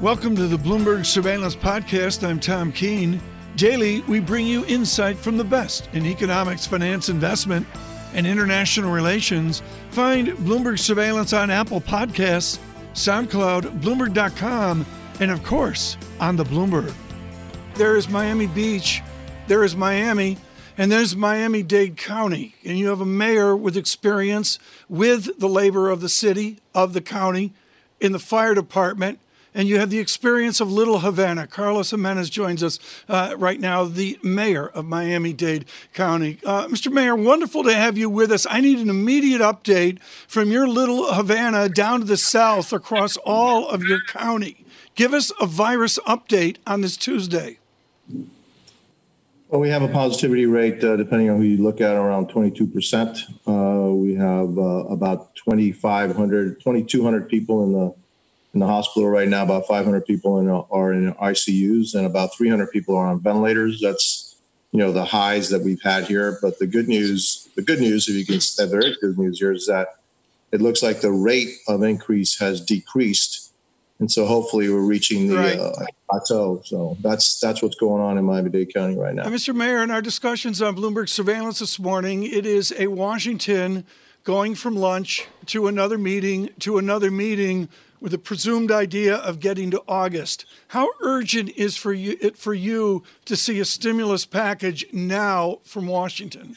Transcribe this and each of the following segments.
Welcome to the Bloomberg Surveillance Podcast. I'm Tom Keene. Daily, we bring you insight from the best in economics, finance, investment, and international relations. Find Bloomberg Surveillance on Apple Podcasts, SoundCloud, Bloomberg.com, and of course, on the Bloomberg. There is Miami Beach, there is Miami, and there's Miami Dade County. And you have a mayor with experience with the labor of the city, of the county, in the fire department and you have the experience of Little Havana. Carlos Gimenez joins us uh, right now, the mayor of Miami Dade County. Uh, Mr. Mayor, wonderful to have you with us. I need an immediate update from your Little Havana down to the south across all of your county. Give us a virus update on this Tuesday. Well, we have a positivity rate, uh, depending on who you look at, around 22%. Uh, we have uh, about 2,500, 2,200 people in the in the hospital right now. About 500 people in, are in ICUs, and about 300 people are on ventilators. That's you know the highs that we've had here. But the good news, the good news, if you can say very good news here, is that it looks like the rate of increase has decreased, and so hopefully we're reaching the right. uh, plateau. So that's that's what's going on in Miami-Dade County right now. Mr. Mayor, in our discussions on Bloomberg surveillance this morning, it is a Washington going from lunch to another meeting to another meeting with a presumed idea of getting to August. How urgent is for you, it for you to see a stimulus package now from Washington?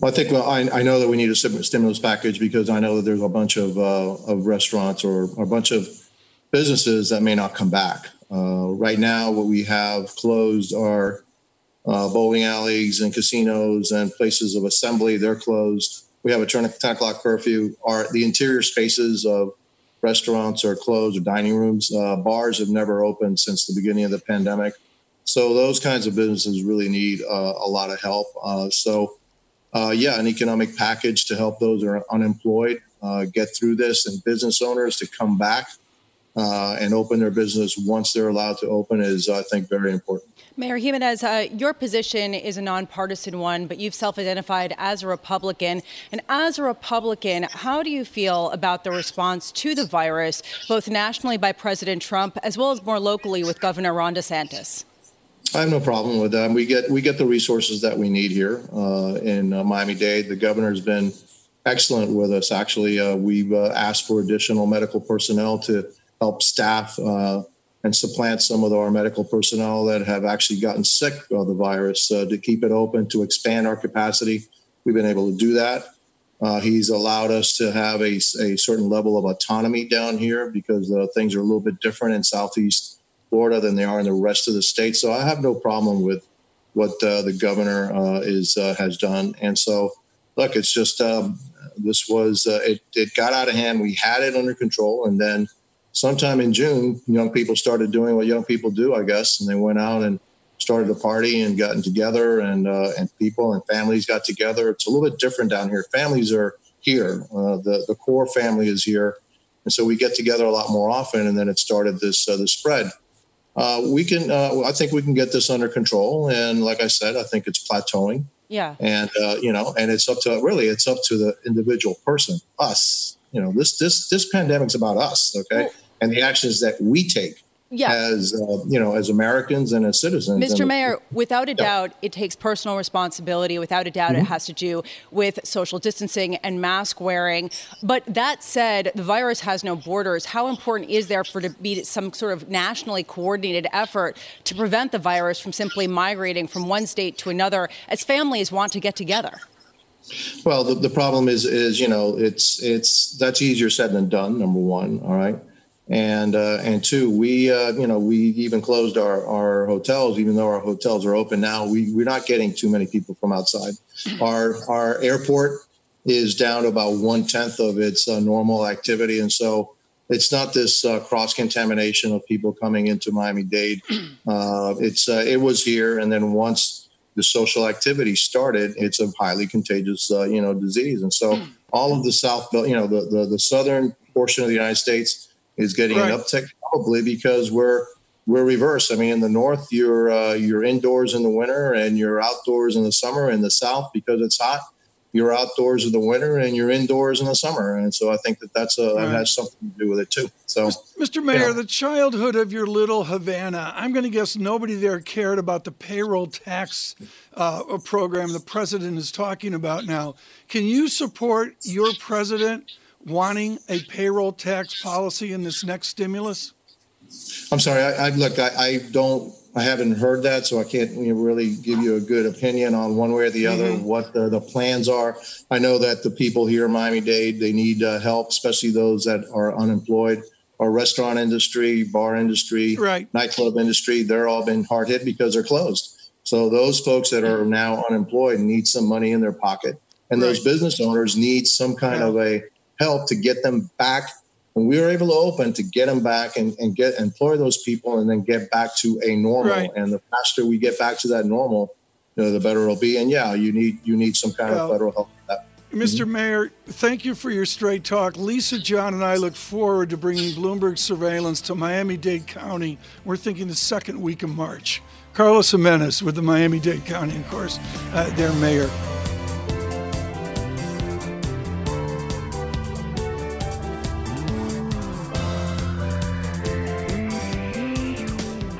Well, I think well, I, I, know that we need a stimulus package because I know that there's a bunch of, uh, of restaurants or, or, a bunch of businesses that may not come back. Uh, right now, what we have closed are uh, bowling alleys and casinos and places of assembly. They're closed. We have a 10 o'clock curfew. Our the interior spaces of restaurants are closed or dining rooms. Uh, bars have never opened since the beginning of the pandemic. So those kinds of businesses really need uh, a lot of help. Uh, so, uh, yeah, an economic package to help those who are unemployed uh, get through this and business owners to come back uh, and open their business once they're allowed to open is, I think, very important. Mayor Gimenez, uh, your position is a nonpartisan one, but you've self identified as a Republican. And as a Republican, how do you feel about the response to the virus, both nationally by President Trump as well as more locally with Governor Ron DeSantis? I have no problem with that. We get we get the resources that we need here uh, in uh, Miami Dade. The governor's been excellent with us. Actually, uh, we've uh, asked for additional medical personnel to help staff uh, and supplant some of our medical personnel that have actually gotten sick of the virus uh, to keep it open, to expand our capacity. We've been able to do that. Uh, he's allowed us to have a, a, certain level of autonomy down here because uh, things are a little bit different in Southeast Florida than they are in the rest of the state. So I have no problem with what uh, the governor uh, is uh, has done. And so, look, it's just um, this was it, it got out of hand. We had it under control, and then sometime in June, young people started doing what young people do, I guess, and they went out and started a party and gotten together, and uh, and people and families got together. It's a little bit different down here. Families are here. Uh, the the core family is here, and so we get together a lot more often. And then it started this uh, the spread. Uh, we can, uh, I think, we can get this under control. And like I said, I think it's plateauing. Yeah. And uh, you know, and it's up to really, it's up to the individual person, us. You know, this this this pandemic's about us. Okay. Well, and the actions that we take yeah. as uh, you know as Americans and as citizens. Mr. And, Mayor, without a yeah. doubt, it takes personal responsibility. Without a doubt, mm-hmm. it has to do with social distancing and mask wearing. But that said, the virus has no borders. How important is there for to be some sort of nationally coordinated effort to prevent the virus from simply migrating from one state to another as families want to get together? Well, the, the problem is is you know it's it's that's easier said than done. Number one, all right and uh, and two, we uh, you know we even closed our our hotels, even though our hotels are open now. We we're not getting too many people from outside. Our our airport is down to about one tenth of its uh, normal activity, and so it's not this uh, cross contamination of people coming into Miami Dade. Uh, it's uh, it was here, and then once the social activity started, it's a highly contagious you know disease, and so all of the south, you know the, the the southern portion of the United States is getting right. an uptick probably because we're we're reverse. I mean, in the north, you're uh, you're indoors in the winter and you're outdoors in the summer. In the south, because it's hot, you're outdoors in the winter and you're indoors in the summer. And so I think that that's a, right. that has something to do with it too. So, Mr. Mayor, the childhood of your little Havana, I'm going to guess nobody there cared about the payroll tax uh, program the president is talking about now. Can you support your president wanting a payroll tax policy in this next stimulus? I'm sorry. I, I look. I, I don't I haven't heard that, so I can't you know, really give you a good opinion on one way or the other mm-hmm. what the, the, plans are. I know that the people here in Miami Dade they need uh, help, especially those that are unemployed. Our restaurant industry, bar industry, right. nightclub industry, they're all been hard hit because they're closed. So those folks that are now unemployed need some money in their pocket, and right. those business owners need some kind yeah. of a help to get them back when we were able to open to get them back and, and get employ those people and then get back to a normal right. and the faster we get back to that normal you know the better it'll be and yeah you need you need some kind well, of federal help Mr. Mm-hmm. Mayor, thank you for your straight talk. Lisa, John, and I look forward to bringing Bloomberg surveillance to Miami Dade County. We're thinking the second week of March. Carlos Gimenez with the Miami Dade County, of course, uh, their mayor.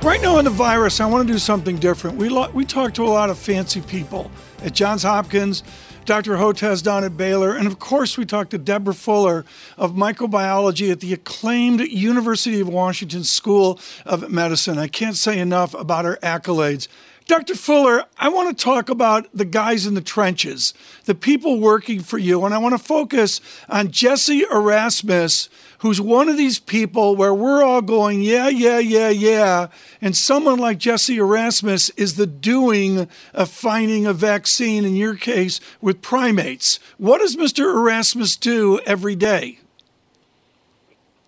Right now on the virus, I want to do something different. We, lo- we talk to a lot of fancy people at Johns Hopkins, Dr. Hotez down at Baylor, and of course, we talked to Deborah Fuller of microbiology at the acclaimed University of Washington School of Medicine. I can't say enough about her accolades. Dr. Fuller, I want to talk about the guys in the trenches, the people working for you, and I want to focus on Jesse Erasmus, who's one of these people where we're all going, yeah, yeah, yeah, yeah. And someone like Jesse Erasmus is the doing of finding a vaccine, in your case, with primates. What does Mr. Erasmus do every day?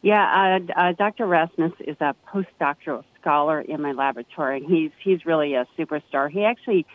Yeah, uh, uh, Dr. Erasmus is a postdoctoral scholar in my laboratory. He's he's really a superstar. He actually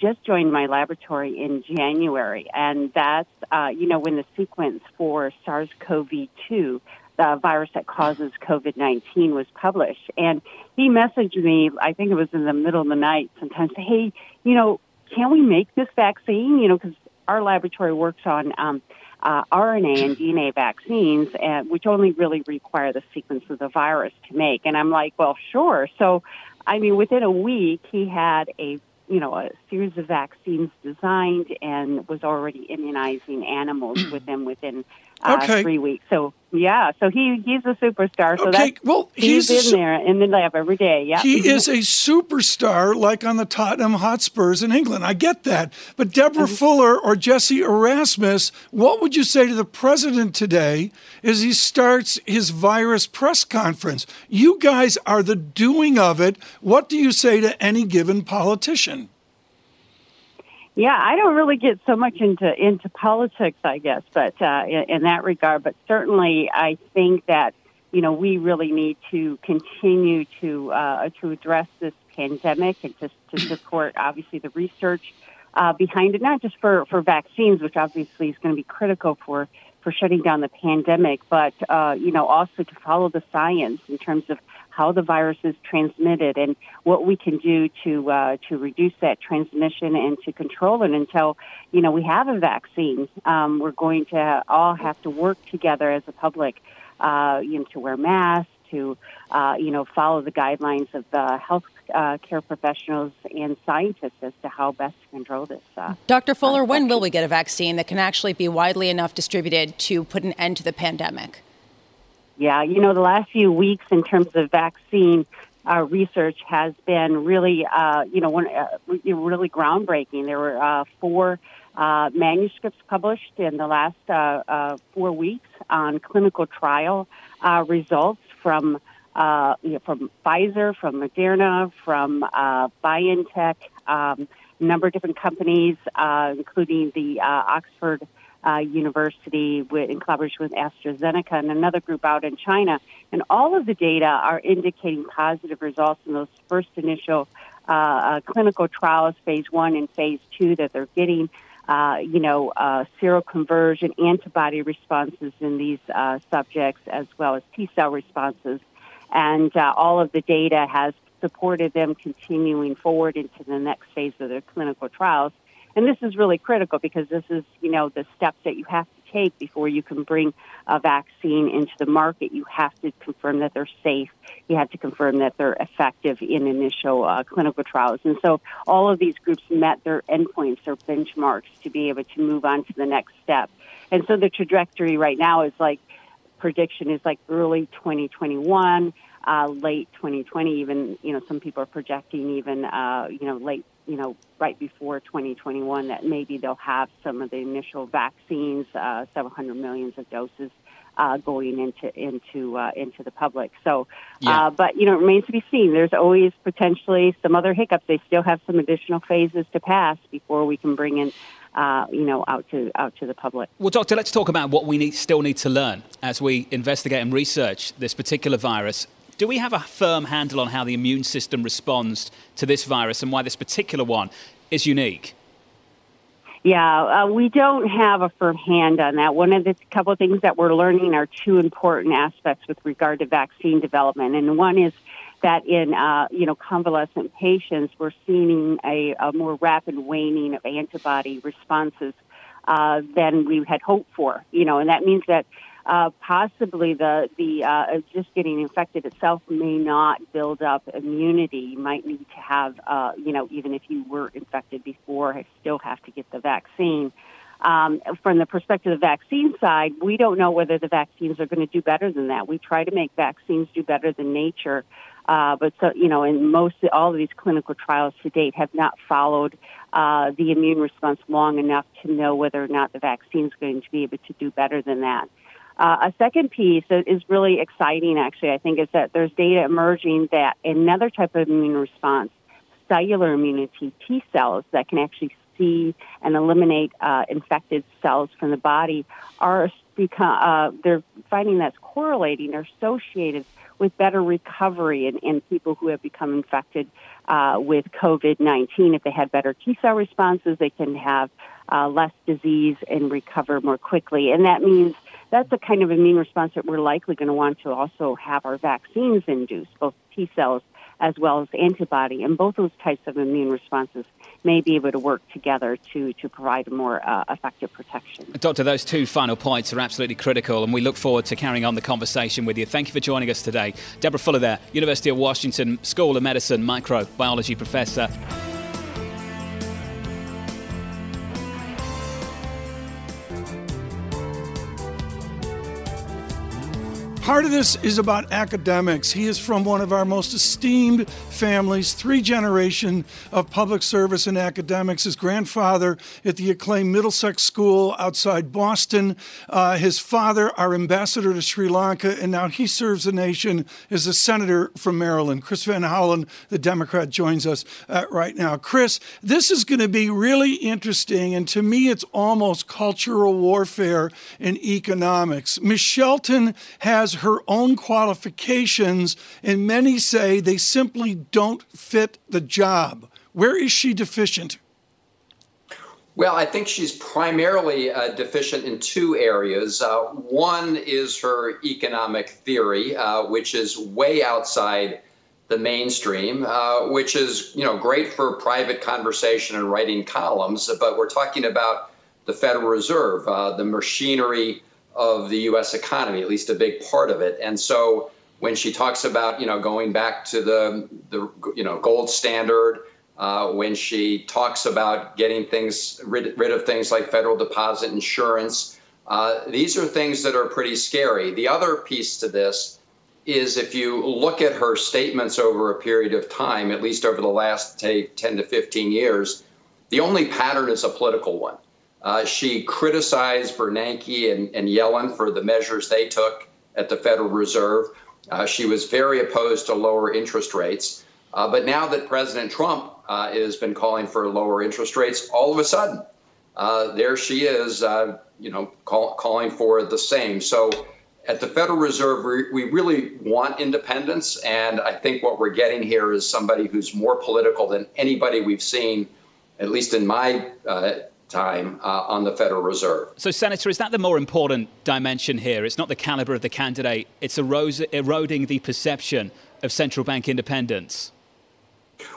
just joined my laboratory in January, and that's uh, you know when the sequence for SARS-CoV-2, the virus that causes COVID-19, was published. And he messaged me. I think it was in the middle of the night. Sometimes, hey, you know, can we make this vaccine? You know, because our laboratory works on um, uh, RNA and DNA vaccines, uh, which only really require the sequence of the virus to make. And I'm like, well, sure. So, I mean, within a week, he had a you know a series of vaccines designed and was already immunizing animals with them within uh, okay. three weeks. So yeah, so he he's a superstar. So okay, that's, well, he's, he's in there in the lab every day. Yeah, he is a superstar, like on the Tottenham Hotspurs in England. I get that, but Deborah mm-hmm. Fuller or Jesse Erasmus, what would you say to the president today as he starts his virus press conference? You guys are the doing of it. What do you say to any given politician? Yeah, I don't really get so much into into politics, I guess, but uh, in, in that regard. But certainly, I think that you know we really need to continue to uh, to address this pandemic and to, to support obviously the research uh, behind it, not just for for vaccines, which obviously is going to be critical for for shutting down the pandemic, but uh, you know also to follow the science in terms of how the virus is transmitted and what we can do to uh, to reduce that transmission and to control it until you know we have a vaccine. Um, we're going to all have to work together as a public, uh, you know, to wear masks, to uh, you know follow the guidelines of the health uh, care professionals and scientists as to how best to control this. Uh, Dr. Fuller, when will we get a vaccine that can actually be widely enough distributed to put an end to the pandemic? Yeah, you know, the last few weeks in terms of vaccine uh, research has been really, uh, you know, one, uh, really groundbreaking. There were uh, four uh, manuscripts published in the last uh, uh, four weeks on clinical trial uh, results from uh, you know, from Pfizer, from Moderna, from uh, BioNTech, um, a number of different companies, uh, including the uh, Oxford uh, University with, in collaboration with AstraZeneca and another group out in China. And all of the data are indicating positive results in those first initial uh, uh, clinical trials, phase one and phase two, that they're getting. Uh, you know, uh, seroconversion antibody responses in these uh, subjects, as well as T cell responses. And uh, all of the data has supported them continuing forward into the next phase of their clinical trials And this is really critical because this is, you know, the steps that you have to take before you can bring a vaccine into the market. You have to confirm that they're safe. You have to confirm that they're effective in initial uh, clinical trials. And so all of these groups met their endpoints, their benchmarks to be able to move on to the next step. And so the trajectory right now is like prediction is like early 2021, uh, late 2020. Even you know some people are projecting even uh, you know late you know right before 2021 that maybe they'll have some of the initial vaccines, uh, several hundred millions of doses. Uh, going into into uh, into the public. So, yeah. uh, but you know, it remains to be seen. There's always potentially some other hiccups. They still have some additional phases to pass before we can bring in uh, you know, out to out to the public. Well, doctor, let's talk about what we need, still need to learn as we investigate and research this particular virus. Do we have a firm handle on how the immune system responds to this virus and why this particular one is unique? Yeah, uh, we don't have a firm hand on that. One of the couple of things that we're learning are two important aspects with regard to vaccine development, and one is that in uh, you know convalescent patients, we're seeing a, a more rapid waning of antibody responses uh, than we had hoped for. You know, and that means that uh, possibly the the uh, just getting infected itself may not build up immunity. You might need to have, uh, you know, even if you were infected before, still have to get the vaccine. Um, from the perspective of the vaccine side, we don't know whether the vaccines are going to do better than that. We try to make vaccines do better than nature, uh, but so you know, in most all of these clinical trials to date have not followed uh, the immune response long enough to know whether or not the vaccine is going to be able to do better than that. Uh, a second piece that is really exciting, actually, I think, is that there's data emerging that another type of immune response, cellular immunity, T cells that can actually see and eliminate uh, infected cells from the body, are become uh, they're finding that's correlating or associated with better recovery in, in people who have become infected uh, with COVID 19. If they had better T cell responses, they can have uh, less disease and recover more quickly. And that means that's the kind of immune response that we're likely going to want to also have our vaccines induce, both T cells as well as antibody. And both those types of immune responses may be able to work together to, to provide more uh, effective protection. Doctor, those two final points are absolutely critical, and we look forward to carrying on the conversation with you. Thank you for joining us today. Deborah Fuller there, University of Washington School of Medicine microbiology professor. Part of this is about academics. He is from one of our most esteemed families, three generation of public service and academics. His grandfather at the acclaimed Middlesex School outside Boston. Uh, his father, our ambassador to Sri Lanka, and now he serves the nation as a senator from Maryland. Chris Van Hollen, the Democrat, joins us uh, right now. Chris, this is going to be really interesting, and to me, it's almost cultural warfare in economics. Ms. Shelton has has her own qualifications, and many say they simply don't fit the job. Where is she deficient? Well, I think she's primarily uh, deficient in two areas. Uh, one is her economic theory, uh, which is way outside the mainstream, uh, which is you know great for private conversation and writing columns. But we're talking about the Federal Reserve, uh, the machinery of the U.S. economy, at least a big part of it. And so when she talks about you know going back to the the you know gold standard, uh, when she talks about getting things rid, rid of things like federal deposit insurance, uh, these are things that are pretty scary. The other piece to this is if you look at her statements over a period of time, at least over the last say, 10 to 15 years, the only pattern is a political one. Uh, she criticized Bernanke and, and, Yellen for the measures they took at the Federal Reserve. Uh, she was very opposed to lower interest rates. Uh, but now that President Trump uh, has been calling for lower interest rates, all of a sudden, uh, there she is, uh, you know, call, calling for the same. So at the Federal Reserve, we, we really want independence. And I think what we're getting here is somebody who's more political than anybody we've seen, at least in my time uh, on the Federal Reserve. So, Senator, is that the more important dimension here? It's not the caliber of the candidate, it's eroding the perception of central bank independence.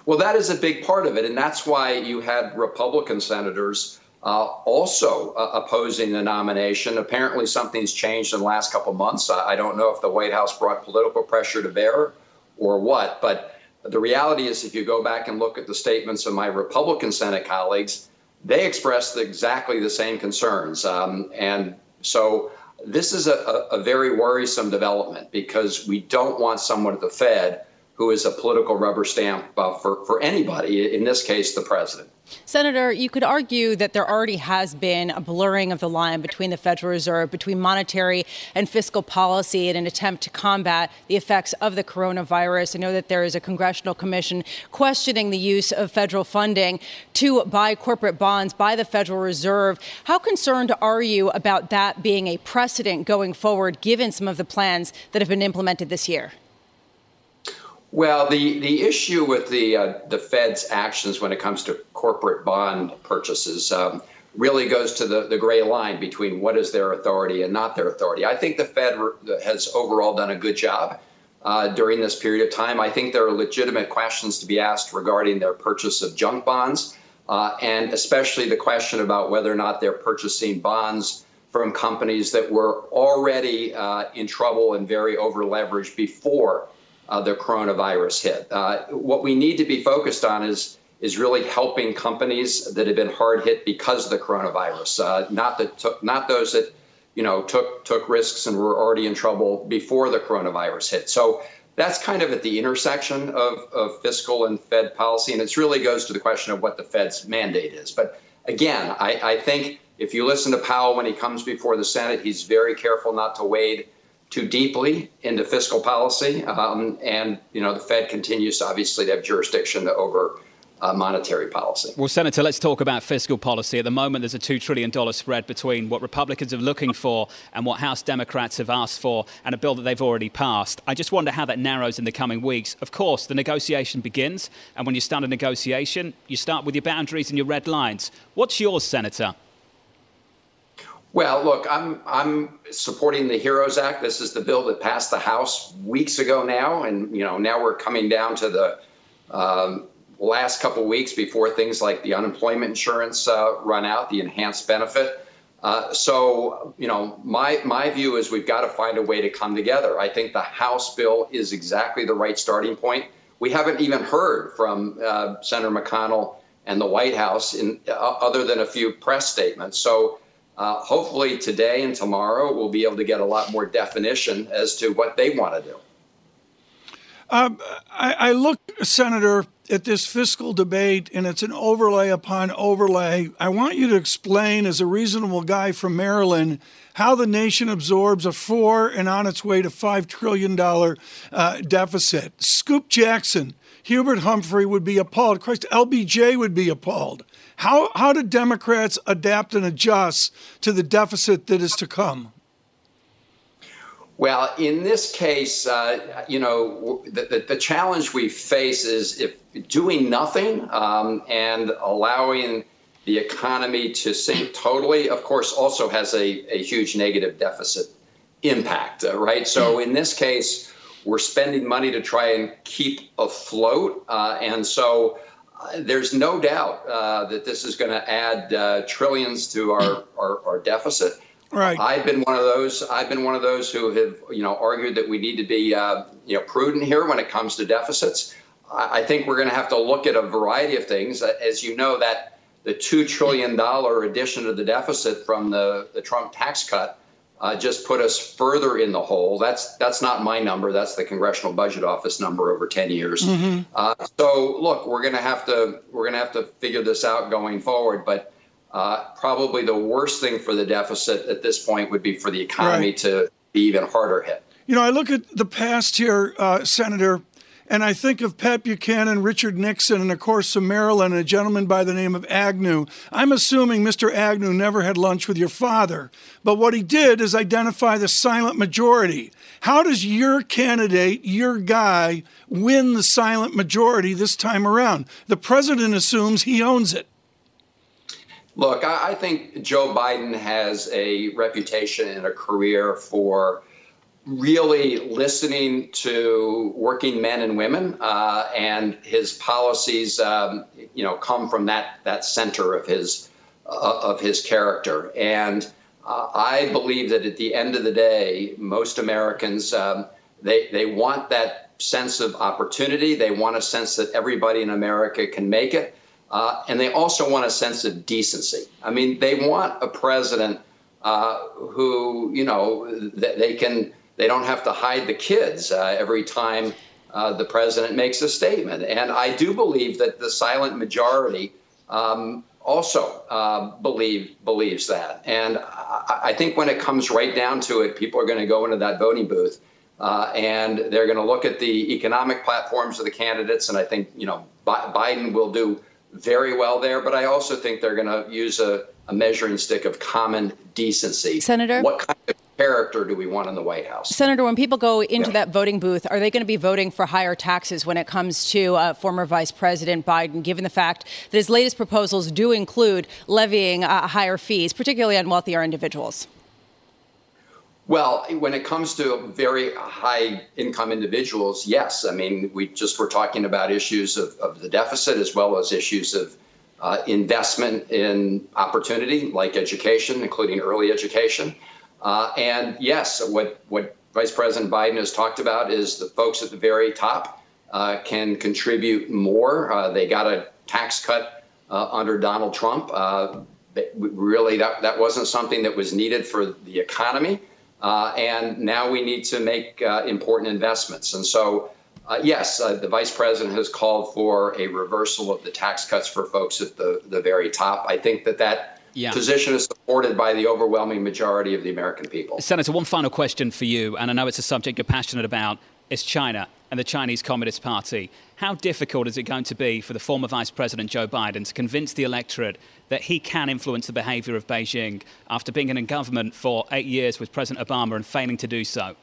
Well, that is a big part of it. And that's why you had Republican senators uh, also uh, opposing the nomination. Apparently, something's changed in the last couple months. I, I don't know if the White House brought political pressure to bear or what, but the reality is, if you go back and look at the statements of my Republican Senate colleagues, they expressed exactly the same concerns. Um, and so this is a, a, very worrisome development because we don't want someone at the Fed who is a political rubber stamp uh, for, for anybody, in this case, the president. Senator, you could argue that there already has been a blurring of the line between the Federal Reserve, between monetary and fiscal policy in an attempt to combat the effects of the coronavirus. I know that there is a congressional commission questioning the use of federal funding to buy corporate bonds by the Federal Reserve. How concerned are you about that being a precedent going forward, given some of the plans that have been implemented this year? Well, the, the issue with the uh, the Fed's actions when it comes to corporate bond purchases um, really goes to the, the gray line between what is their authority and not their authority. I think the Fed has overall done a good job uh, during this period of time. I think there are legitimate questions to be asked regarding their purchase of junk bonds, uh, and especially the question about whether or not they're purchasing bonds from companies that were already uh, in trouble and very over leveraged before uh, the coronavirus hit. Uh, what we need to be focused on is is really helping companies that have been hard hit because of the coronavirus, uh, not that took, not those that you know took took risks and were already in trouble before the coronavirus hit. So that's kind of at the intersection of, of fiscal and Fed policy, and it really goes to the question of what the Fed's mandate is. But again, I, I think if you listen to Powell when he comes before the Senate, he's very careful not to wade too deeply into fiscal policy, um, and you know the Fed continues obviously to have jurisdiction over uh, monetary policy. Well, Senator, let's talk about fiscal policy. At the moment, there's a $2 trillion spread between what Republicans are looking for and what House Democrats have asked for, and a bill that they've already passed. I just wonder how that narrows in the coming weeks. Of course, the negotiation begins, and when you start a negotiation, you start with your boundaries and your red lines. What's yours, Senator? Well, look, I'm I'm supporting the Heroes Act. This is the bill that passed the House weeks ago now, and you know now we're coming down to the um, last couple weeks before things like the unemployment insurance uh, run out, the enhanced benefit. Uh, so you know my my view is we've got to find a way to come together. I think the House bill is exactly the right starting point. We haven't even heard from uh, Senator McConnell and the White House in uh, other than a few press statements. So uh, hopefully, today and tomorrow, we'll be able to get a lot more definition as to what they want to do. Um, I, I look, Senator, at this fiscal debate, and it's an overlay upon overlay. I want you to explain, as a reasonable guy from Maryland, how the nation absorbs a four and on its way to five trillion dollar uh, deficit. Scoop Jackson, Hubert Humphrey would be appalled. Christ, LBJ would be appalled. How, how do Democrats adapt and adjust to the deficit that is to come? Well, in this case, uh, you know, the, the, the, challenge we face is if doing nothing um, and allowing the economy to sink totally, of course, also has a, a huge negative deficit impact, uh, right? So in this case, we're spending money to try and keep afloat. Uh, and so there's no doubt uh, that this is going to add uh, trillions to our, our, our, deficit. Right. I've been one of those. I've been one of those who have, you know, argued that we need to be, uh, you know, prudent here when it comes to deficits. I, I think we're going to have to look at a variety of things. As you know, that the two trillion dollar addition to the deficit from the, the Trump tax cut uh, just put us further in the hole. That's that's not my number. That's the Congressional Budget Office number over ten years. Mm-hmm. Uh, so look, we're going to have to we're going to have to figure this out going forward. But uh, probably the worst thing for the deficit at this point would be for the economy right. to be even harder hit. You know, I look at the past here, uh, Senator. And I think of Pat Buchanan, Richard Nixon, and of course from Maryland, and a gentleman by the name of Agnew. I'm assuming Mr. Agnew never had lunch with your father, but what he did is identify the silent majority. How does your candidate, your guy, win the silent majority this time around? The president assumes he owns it. Look, I think Joe Biden has a reputation and a career for really listening to working men and women, uh, and his policies, um, you know, come from that that center of his uh, of his character. And uh, I believe that at the end of the day, most Americans um, they they want that sense of opportunity. They want a sense that everybody in America can make it, uh, and they also want a sense of decency. I mean, they want a president uh, who, you know, th- they can they don't have to hide the kids uh, every time uh, the president makes a statement. And I do believe that the silent majority um, also uh, believe believes that. And I, I, think when it comes right down to it, people are going to go into that voting booth. Uh, and they're going to look at the economic platforms of the candidates, and I think you know Biden will do very well there. But I also think they're going to use a, a measuring stick of common decency. Senator, what kind of character do we want in the White House? Senator, when people go into yeah. that voting booth, are they going to be voting for higher taxes when it comes to uh, former Vice President Biden, given the fact that his latest proposals do include levying uh, higher fees, particularly on wealthier individuals? Well, when it comes to very high income individuals, yes. I mean, we just were talking about issues of, of the deficit as well as issues of uh, investment in opportunity like education, including early education. Uh, and yes, what, what Vice President Biden has talked about is the folks at the very top uh, can contribute more. Uh, they got a tax cut uh, under Donald Trump. Uh, really, that, that wasn't something that was needed for the economy. Uh, and now we need to make uh, important investments. And so, uh, yes, uh, the vice president has called for a reversal of the tax cuts for folks at the, the very top. I think that that yeah. position is supported by the overwhelming majority of the American people. Senator, one final question for you, and I know it's a subject you're passionate about, is China and the Chinese Communist Party. How difficult is it going to be for the former Vice President Joe Biden to convince the electorate that he can influence the behavior of Beijing after being in government for eight years with President Obama and failing to do so?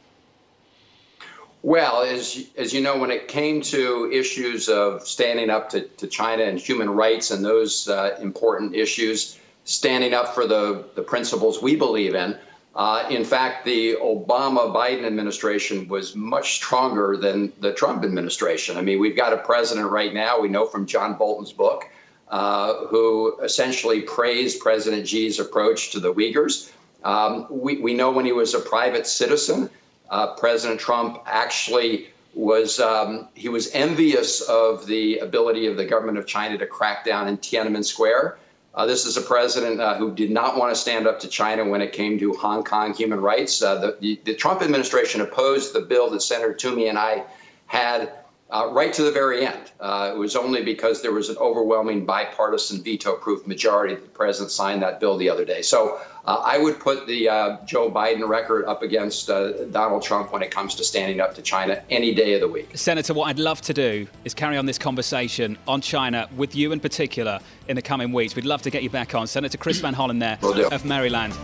Well, as, as you know, when it came to issues of standing up to, to China and human rights and those uh, important issues, standing up for the, the principles we believe in. Uh, in fact, the Obama Biden administration was much stronger than the Trump administration. I mean, we've got a president right now, we know from John Bolton's book, uh, who essentially praised President Xi's approach to the Uyghurs. Um, we, we know when he was a private citizen, uh, President Trump actually was um, he was envious of the ability of the government of China to crack down in Tiananmen Square. Uh, this is a president uh, who did not want to stand up to China when it came to Hong Kong human rights. Uh, the, the, the, Trump administration opposed the bill that Senator Toomey and I had uh, right to the very end. Uh, it was only because there was an overwhelming bipartisan veto proof majority that the president signed that bill the other day. So uh, I would put the uh, Joe Biden record up against uh, Donald Trump when it comes to standing up to China any day of the week. Senator, what I'd love to do is carry on this conversation on China with you in particular in the coming weeks. We'd love to get you back on. Senator Chris Van Hollen there of Maryland.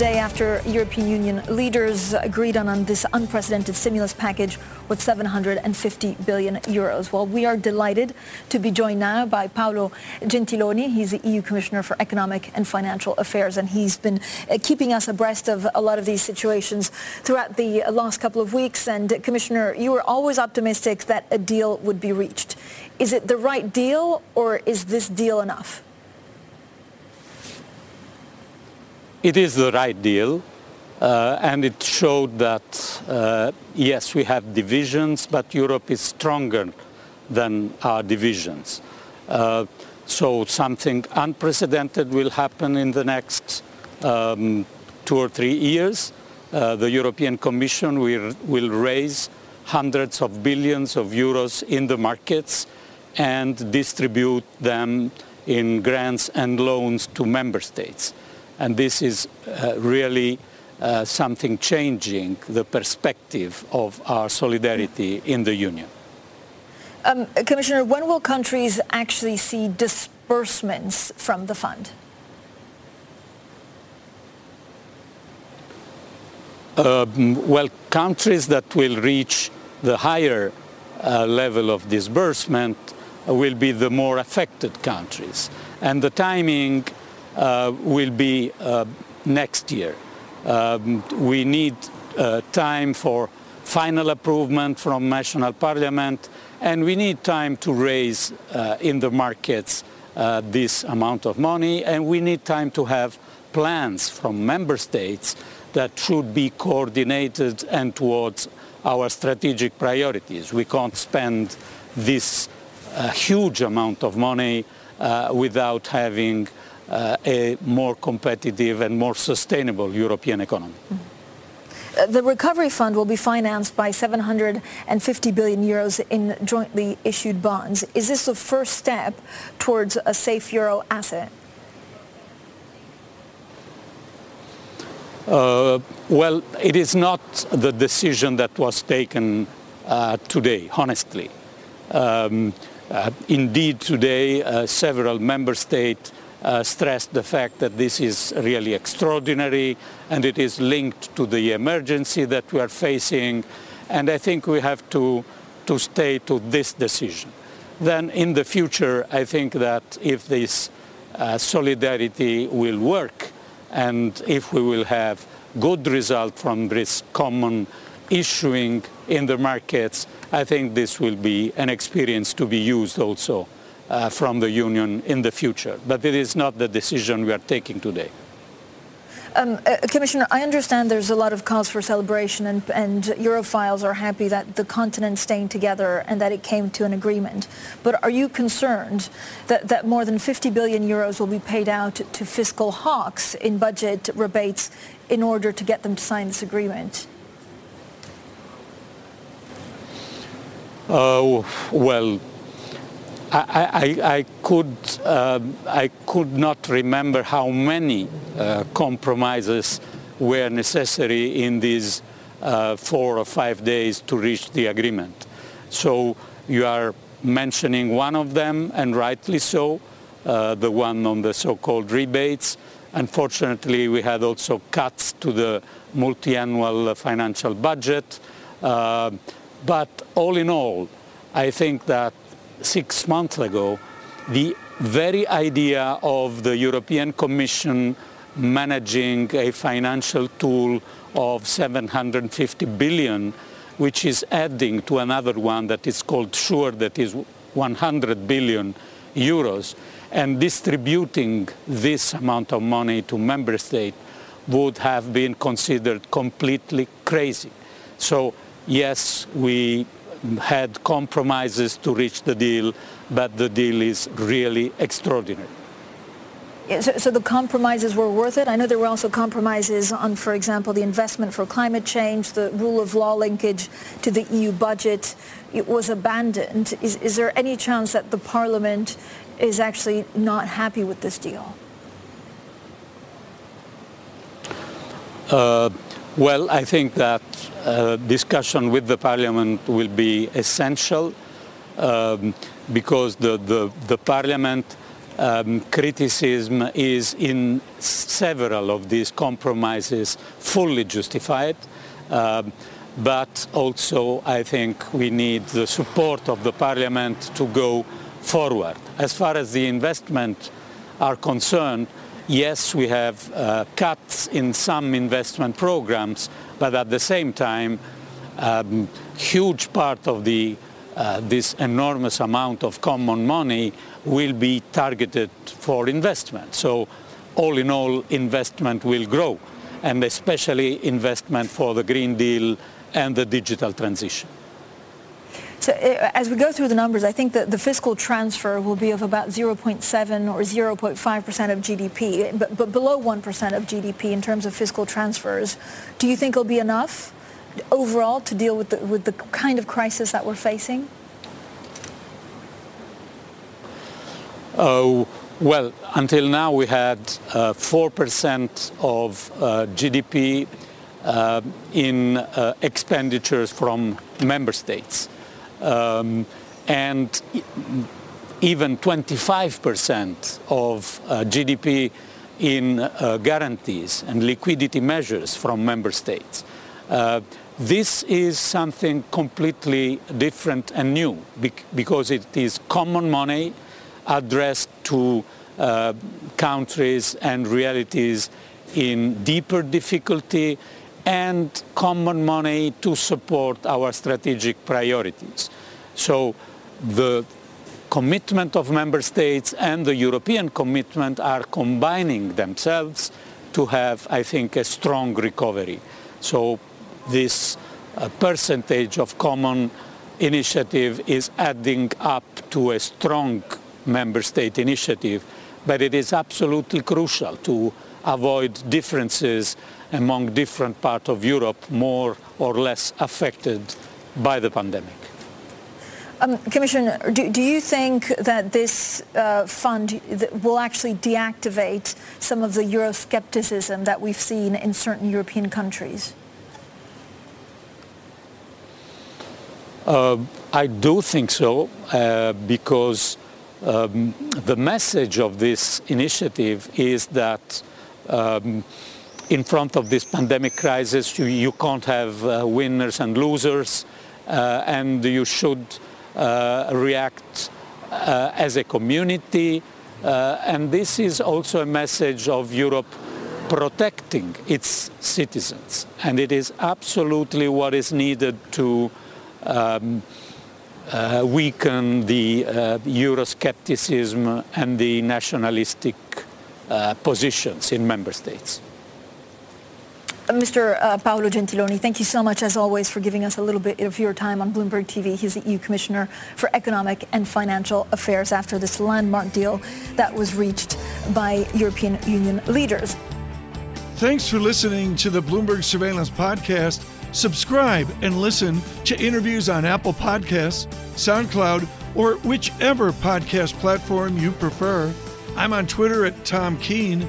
Day after European Union leaders agreed on, on this unprecedented stimulus package worth 750 billion euros. Well, we are delighted to be joined now by Paolo Gentiloni. He's the EU Commissioner for Economic and Financial Affairs, and he's been uh, keeping us abreast of a lot of these situations throughout the last couple of weeks. And Commissioner, you were always optimistic that a deal would be reached. Is it the right deal, or is this deal enough? It is the right deal, uh, and it showed that, uh, yes, we have divisions, but Europe is stronger than our divisions. Uh, so something unprecedented will happen in the next um, two or three years. Uh, the European Commission will, will raise hundreds of billions of euros in the markets and distribute them in grants and loans to member states. And this is uh, really uh, something changing the perspective of our solidarity in the Union. Um, Commissioner, when will countries actually see disbursements from the fund? Um, well, countries that will reach the higher uh, level of disbursement will be the more affected countries. And the timing will be uh, next year. Um, we need uh, time for final approval from national parliament and we need time to raise uh, in the markets uh, this amount of money and we need time to have plans from member states that should be coordinated and towards our strategic priorities. We can't spend this uh, huge amount of money uh, without having uh, a more competitive and more sustainable European economy. Mm-hmm. The recovery fund will be financed by 750 billion euros in jointly issued bonds. Is this the first step towards a safe euro asset? Uh, well, it is not the decision that was taken uh, today, honestly. Um, uh, indeed, today, uh, several member states uh, stressed the fact that this is really extraordinary and it is linked to the emergency that we are facing. And I think we have to, to stay to this decision. Then in the future, I think that if this uh, solidarity will work, and if we will have good result from this common issuing in the markets, I think this will be an experience to be used also uh, from the Union in the future. But it is not the decision we are taking today. Um, uh, Commissioner, I understand there's a lot of cause for celebration and, and, Europhiles are happy that the continent staying together and that it came to an agreement. But are you concerned that, that more than 50 billion euros will be paid out to fiscal hawks in budget rebates in order to get them to sign this agreement? Uh, well, I, I, I could, uh, I could not remember how many uh, compromises were necessary in these uh, four or five days to reach the agreement. So you are mentioning one of them, and rightly so, uh, the one on the so-called rebates. Unfortunately, we had also cuts to the multi-annual financial budget. Uh, but all in all, I think that six months ago, the very idea of the European Commission managing a financial tool of 750 billion, which is adding to another one that is called SURE, that is 100 billion euros, and distributing this amount of money to member states would have been considered completely crazy. So yes, we had compromises to reach the deal, but the deal is really extraordinary. So, so, the compromises were worth it? I know there were also compromises on, for example, the investment for climate change, the rule of law linkage to the EU budget. It was abandoned. Is, is there any chance that the Parliament is actually not happy with this deal? Uh, well, I think that uh, discussion with the Parliament will be essential um, because the, the, the Parliament um, criticism is in several of these compromises fully justified. Um, but also I think we need the support of the Parliament to go forward. As far as the investment are concerned, yes, we have uh, cuts in some investment programs, but at the same time, um, huge part of the, uh, this enormous amount of common money will be targeted for investment. So all in all, investment will grow, and especially investment for the Green Deal and the digital transition. So uh, as we go through the numbers, I think that the fiscal transfer will be of about 0.7 or 0.5% of GDP, but, but below 1% of GDP in terms of fiscal transfers. Do you think it'll be enough overall to deal with the, with the kind of crisis that we're facing? Uh, well, until now we had uh, 4% of uh, GDP uh, in uh, expenditures from member states um, and even 25% of uh, GDP in uh, guarantees and liquidity measures from member states. Uh, This is something completely different and new because it is common money addressed to uh, countries and realities in deeper difficulty and common money to support our strategic priorities. So the commitment of member states and the European commitment are combining themselves to have, I think, a strong recovery. So this uh, percentage of common initiative is adding up to a strong member state initiative, but it is absolutely crucial to avoid differences among different parts of Europe more or less affected by the pandemic. Um, Commissioner, do, do, you think that this uh, fund will actually deactivate some of the Euroscepticism that we've seen in certain European countries? Uh, I do think so, uh, because um, the message of this initiative is that um, in front of this pandemic crisis, you, you can't have uh, winners and losers, uh, and you should uh, react uh, as a community. and this is also a message of Europe protecting its citizens. And it is absolutely what is needed to um, uh, weaken the uh, Euroscepticism and the nationalistic uh, positions in member states. Mr. Uh, Paolo Gentiloni, thank you so much, as always, for giving us a little bit of your time on Bloomberg TV. He's the EU Commissioner for Economic and Financial Affairs after this landmark deal that was reached by European Union leaders. Thanks for listening to the Bloomberg Surveillance Podcast. Subscribe and listen to interviews on Apple Podcasts, SoundCloud, or whichever podcast platform you prefer. I'm on Twitter at Tom Keene.